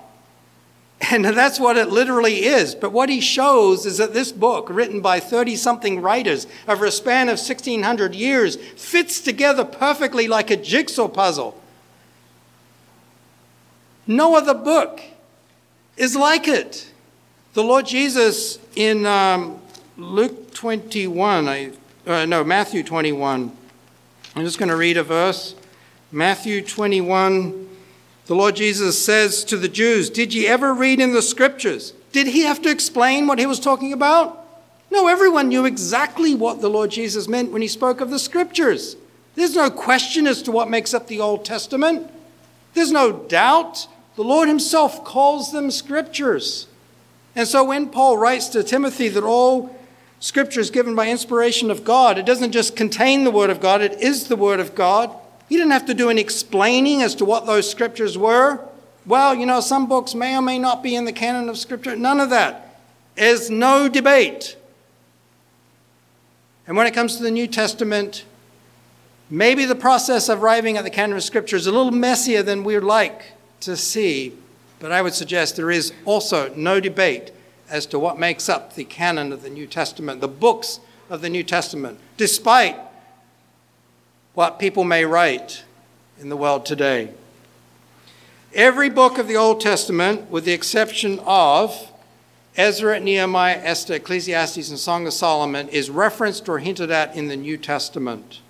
And that's what it literally is. But what he shows is that this book, written by 30 something writers over a span of 1600 years, fits together perfectly like a jigsaw puzzle. No other book is like it. The Lord Jesus in um, Luke 21, I, uh, no, Matthew 21, I'm just going to read a verse. Matthew 21, the Lord Jesus says to the Jews, Did ye ever read in the scriptures? Did he have to explain what he was talking about? No, everyone knew exactly what the Lord Jesus meant when he spoke of the scriptures. There's no question as to what makes up the Old Testament. There's no doubt. The Lord himself calls them scriptures. And so when Paul writes to Timothy that all scripture is given by inspiration of God, it doesn't just contain the Word of God, it is the Word of God. He didn't have to do any explaining as to what those scriptures were. Well, you know, some books may or may not be in the canon of scripture. None of that. There's no debate. And when it comes to the New Testament, maybe the process of arriving at the canon of scripture is a little messier than we'd like to see, but I would suggest there is also no debate as to what makes up the canon of the New Testament, the books of the New Testament, despite what people may write in the world today. Every book of the Old Testament, with the exception of Ezra, Nehemiah, Esther, Ecclesiastes, and Song of Solomon, is referenced or hinted at in the New Testament.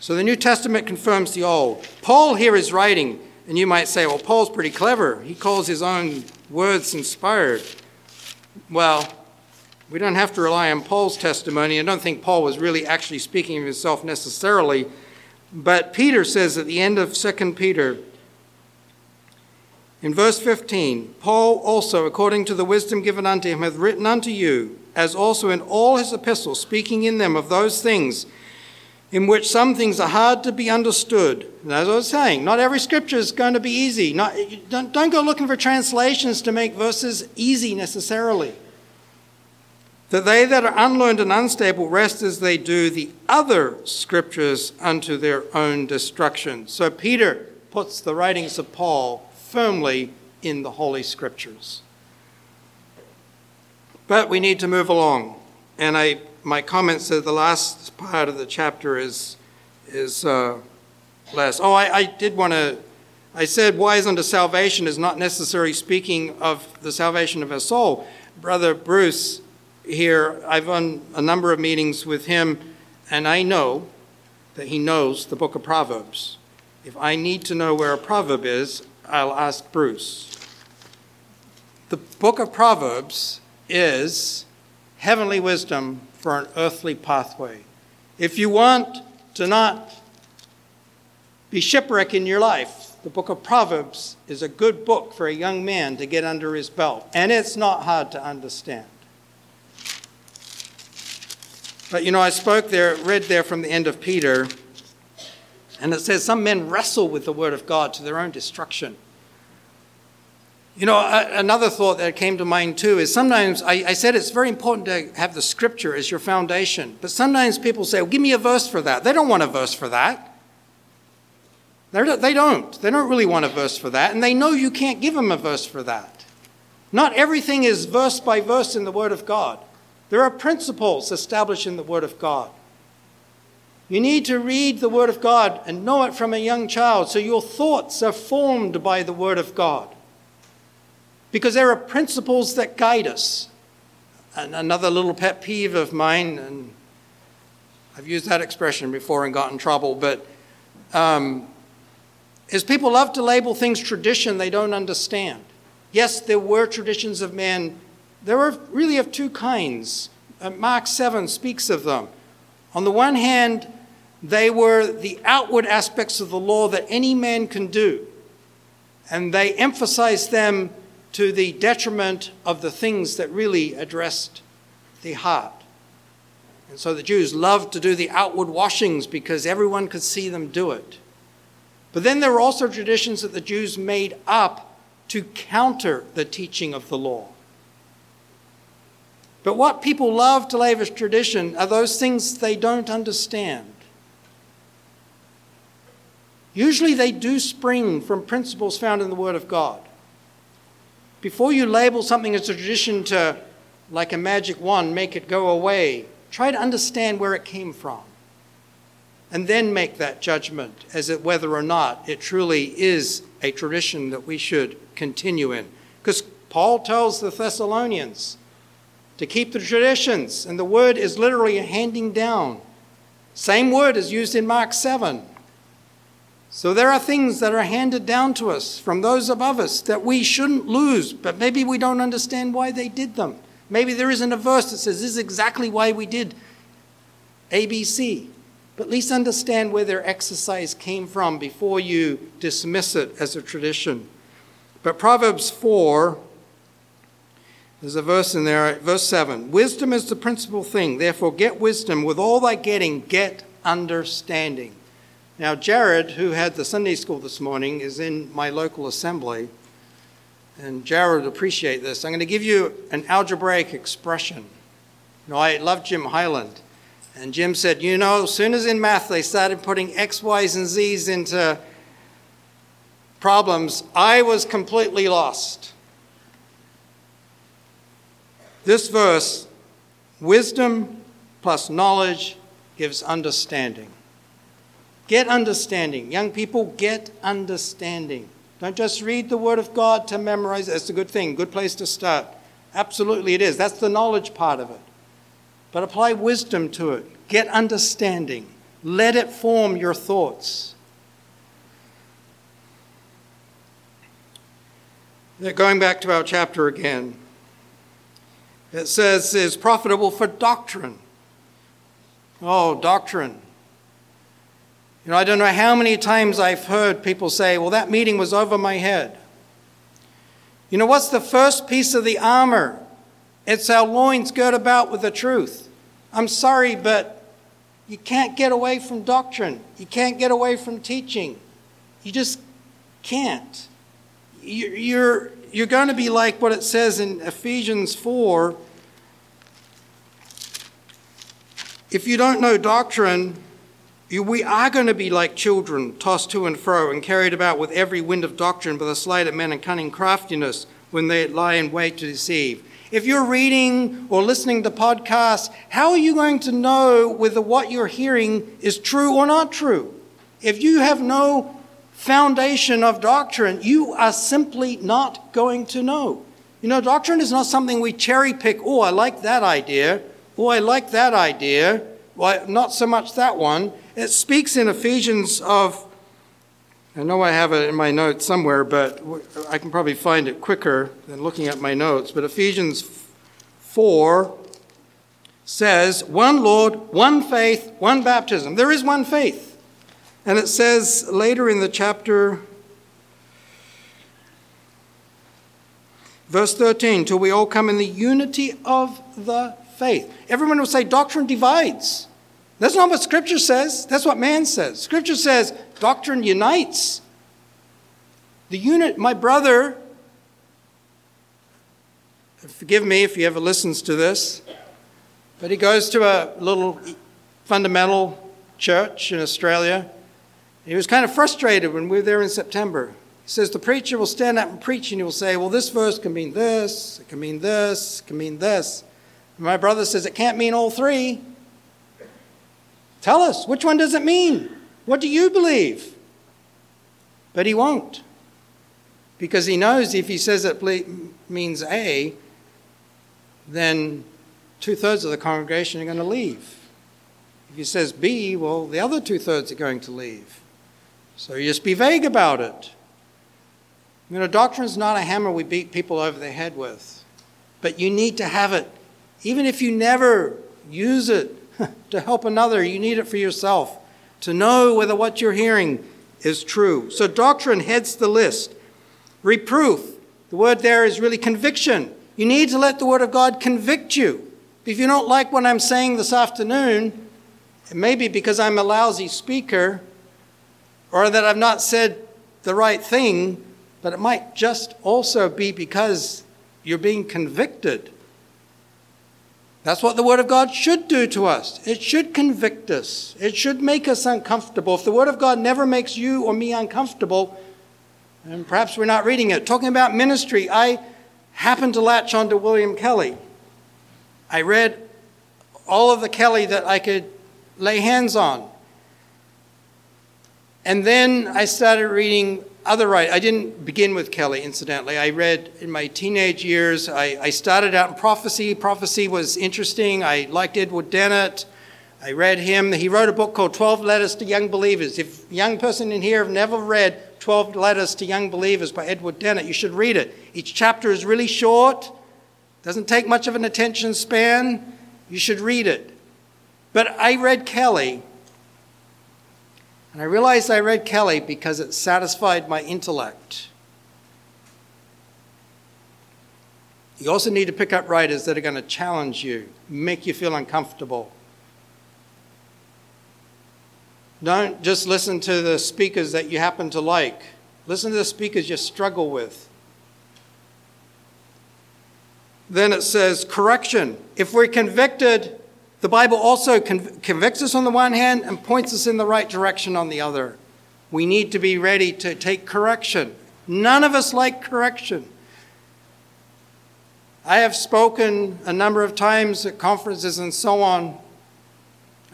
So the New Testament confirms the Old. Paul here is writing, and you might say, well, Paul's pretty clever. He calls his own words inspired. Well, we don't have to rely on Paul's testimony. I don't think Paul was really actually speaking of himself necessarily. But Peter says at the end of 2 Peter, in verse 15, Paul also, according to the wisdom given unto him, hath written unto you, as also in all his epistles, speaking in them of those things in which some things are hard to be understood. And as I was saying, not every scripture is going to be easy. Not, don't, don't go looking for translations to make verses easy necessarily that they that are unlearned and unstable rest as they do the other scriptures unto their own destruction. So Peter puts the writings of Paul firmly in the Holy Scriptures. But we need to move along. And I, my comment said the last part of the chapter is, is uh, less. Oh, I, I did want to, I said wise unto salvation is not necessarily speaking of the salvation of a soul. Brother Bruce here, I've done a number of meetings with him, and I know that he knows the book of Proverbs. If I need to know where a proverb is, I'll ask Bruce. The book of Proverbs is heavenly wisdom for an earthly pathway. If you want to not be shipwrecked in your life, the book of Proverbs is a good book for a young man to get under his belt, and it's not hard to understand. But you know, I spoke there, read there from the end of Peter, and it says, Some men wrestle with the word of God to their own destruction. You know, another thought that came to mind too is sometimes I, I, said it's very important to have the scripture as your foundation, but sometimes people say, well, Give me a verse for that. They don't want a verse for that. They're, they don't. They don't really want a verse for that, and they know you can't give them a verse for that. Not everything is verse by verse in the Word of God. There are principles established in the Word of God. You need to read the Word of God and know it from a young child so your thoughts are formed by the Word of God. Because there are principles that guide us. And another little pet peeve of mine, and I've used that expression before and got in trouble, but um, is people love to label things tradition they don't understand. Yes, there were traditions of men. There were really of two kinds. Uh, Mark 7 speaks of them. On the one hand, they were the outward aspects of the law that any man can do, and they emphasized them to the detriment of the things that really addressed the heart. And so the Jews loved to do the outward washings because everyone could see them do it. But then there were also traditions that the Jews made up to counter the teaching of the law. But what people love to label as tradition are those things they don't understand. Usually they do spring from principles found in the Word of God. Before you label something as a tradition to, like a magic wand, make it go away, try to understand where it came from and then make that judgment as to whether or not it truly is a tradition that we should continue in. Because Paul tells the Thessalonians to keep the traditions, and the word is literally handing down. Same word is used in Mark 7. So there are things that are handed down to us from those above us that we shouldn't lose, but maybe we don't understand why they did them. Maybe there isn't a verse that says this is exactly why we did ABC. But at least understand where their exercise came from before you dismiss it as a tradition. But Proverbs 4, there's a verse in there, verse 7 Wisdom is the principal thing, therefore get wisdom. With all thy getting, get understanding. Now, Jared, who had the Sunday school this morning, is in my local assembly. And Jared would appreciate this. I'm going to give you an algebraic expression. You know, I love Jim Highland. And Jim said, You know, as soon as in math they started putting X, Y's, and Z's into problems, I was completely lost. This verse, wisdom plus knowledge gives understanding. Get understanding. Young people, get understanding. Don't just read the Word of God to memorize. It's a good thing, good place to start. Absolutely, it is. That's the knowledge part of it but apply wisdom to it. Get understanding. Let it form your thoughts. Going back to our chapter again, it says is profitable for doctrine. Oh, doctrine. You know, I don't know how many times I've heard people say, well, that meeting was over my head. You know, what's the first piece of the armor it's our loins girt about with the truth. I'm sorry, but you can't get away from doctrine. You can't get away from teaching. You just can't. You're, you're going to be like what it says in Ephesians 4. If you don't know doctrine, we are going to be like children, tossed to and fro and carried about with every wind of doctrine by the sleight of men and cunning craftiness when they lie in wait to deceive. If you're reading or listening to podcasts, how are you going to know whether what you're hearing is true or not true? If you have no foundation of doctrine, you are simply not going to know. You know, doctrine is not something we cherry pick. Oh, I like that idea. Oh, I like that idea. Well, not so much that one. It speaks in Ephesians of I know I have it in my notes somewhere, but I can probably find it quicker than looking at my notes. But Ephesians 4 says, one Lord, one faith, one baptism. There is one faith. And it says later in the chapter, verse 13, till we all come in the unity of the faith. Everyone will say doctrine divides. That's not what Scripture says. That's what man says. Scripture says doctrine unites. The unit, my brother, forgive me if he ever listens to this, but he goes to a little fundamental church in Australia, He was kind of frustrated when we were there in September. He says the preacher will stand up and preach and he will say, Well, this verse can mean this, it can mean this, it can mean this. My brother says, It can't mean all three. Tell us, which one does it mean? What do you believe? But he won't. Because he knows if he says it means A, then two thirds of the congregation are going to leave. If he says B, well, the other two thirds are going to leave. So you just be vague about it. You know, doctrine is not a hammer we beat people over the head with, but you need to have it. Even if you never use it to help another, you need it for yourself to know whether what you're hearing is true. So doctrine heads the list. Reproof, the word there is really conviction. You need to let the Word of God convict you. If you don't like what I'm saying this afternoon, it may be because I'm a lousy speaker or that I've not said the right thing, but it might just also be because you're being convicted. That's what the Word of God should do to us. It should convict us, it should make us uncomfortable. If the Word of God never makes you or me uncomfortable, and perhaps we're not reading it. Talking about ministry, I happened to latch onto William Kelly. I read all of the Kelly that I could lay hands on. And then I started reading other writers. I didn't begin with Kelly, incidentally. I read in my teenage years, I, I started out in prophecy. Prophecy was interesting. I liked Edward Dennett. I read him. He wrote a book called 12 Letters to Young Believers. If a young person in here have never read 12 Letters to Young Believers by Edward Dennett. You should read it. Each chapter is really short, doesn't take much of an attention span. You should read it. But I read Kelly, and I realized I read Kelly because it satisfied my intellect. You also need to pick up writers that are going to challenge you, make you feel uncomfortable. Don't just listen to the speakers that you happen to like. Listen to the speakers you struggle with. Then it says correction. If we're convicted, the Bible also conv- convicts us on the one hand and points us in the right direction on the other. We need to be ready to take correction. None of us like correction. I have spoken a number of times at conferences and so on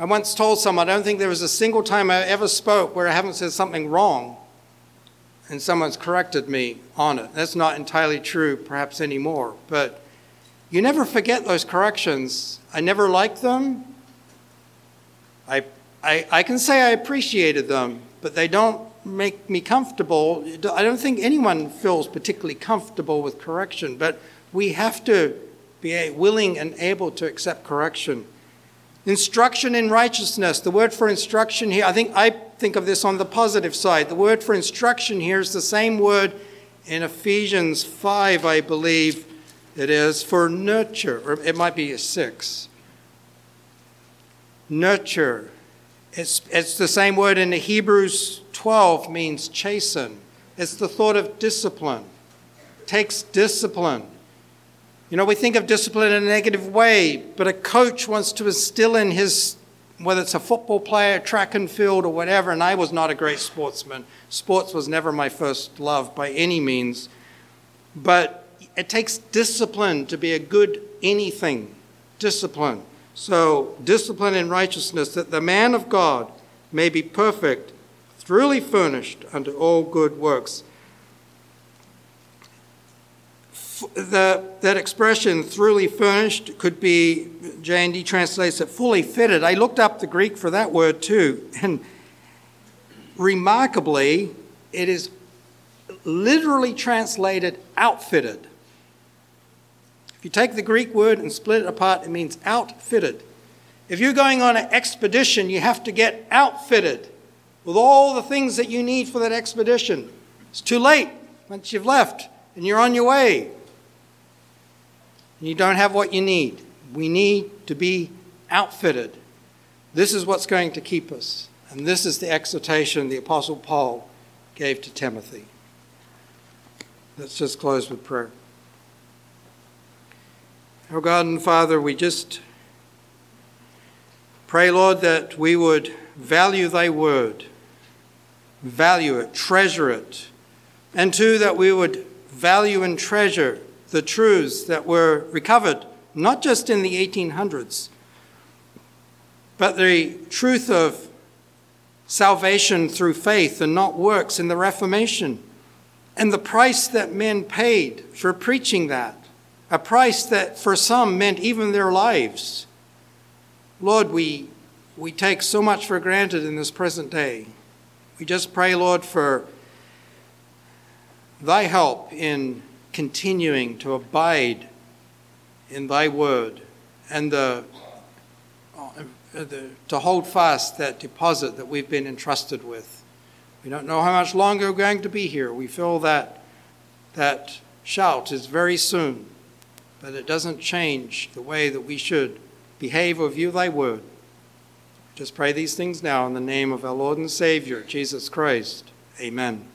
I once told someone, I don't think there was a single time I ever spoke where I haven't said something wrong and someone's corrected me on it. That's not entirely true, perhaps anymore, but you never forget those corrections. I never liked them. I, I, I can say I appreciated them, but they don't make me comfortable. I don't think anyone feels particularly comfortable with correction, but we have to be willing and able to accept correction. Instruction in righteousness. The word for instruction here, I think I think of this on the positive side. The word for instruction here is the same word in Ephesians 5, I believe it is, for nurture, or it might be a 6. Nurture. It's, it's the same word in the Hebrews 12 means chasten. It's the thought of discipline. Takes discipline. You know, we think of discipline in a negative way, but a coach wants to instill in his, whether it's a football player, track and field, or whatever, and I was not a great sportsman. Sports was never my first love by any means. But it takes discipline to be a good anything. Discipline. So, discipline in righteousness, that the man of God may be perfect, thoroughly furnished unto all good works the, that expression, thoroughly furnished, could be, JND translates it, fully fitted. I looked up the Greek for that word too, and remarkably, it is literally translated outfitted. If you take the Greek word and split it apart, it means outfitted. If you're going on an expedition, you have to get outfitted with all the things that you need for that expedition. It's too late once you've left and you're on your way and you don't have what you need. We need to be outfitted. This is what's going to keep us. And this is the exhortation the Apostle Paul gave to Timothy. Let's just close with prayer. Our God and Father, we just pray, Lord, that we would value Thy word. value it, treasure it. And two, that we would value and treasure the truths that were recovered, not just in the 1800s, but the truth of salvation through faith and not works in the Reformation, and the price that men paid for preaching that, a price that for some meant even their lives. Lord, we, we take so much for granted in this present day. We just pray, Lord, for thy help in continuing to abide in thy word and the, uh, the, to hold fast that deposit that we've been entrusted with. We don't know how much longer we're going to be here. We feel that that shout is very soon, but it doesn't change the way that we should behave or view thy word. Just pray these things now in the name of our Lord and Savior, Jesus Christ. Amen.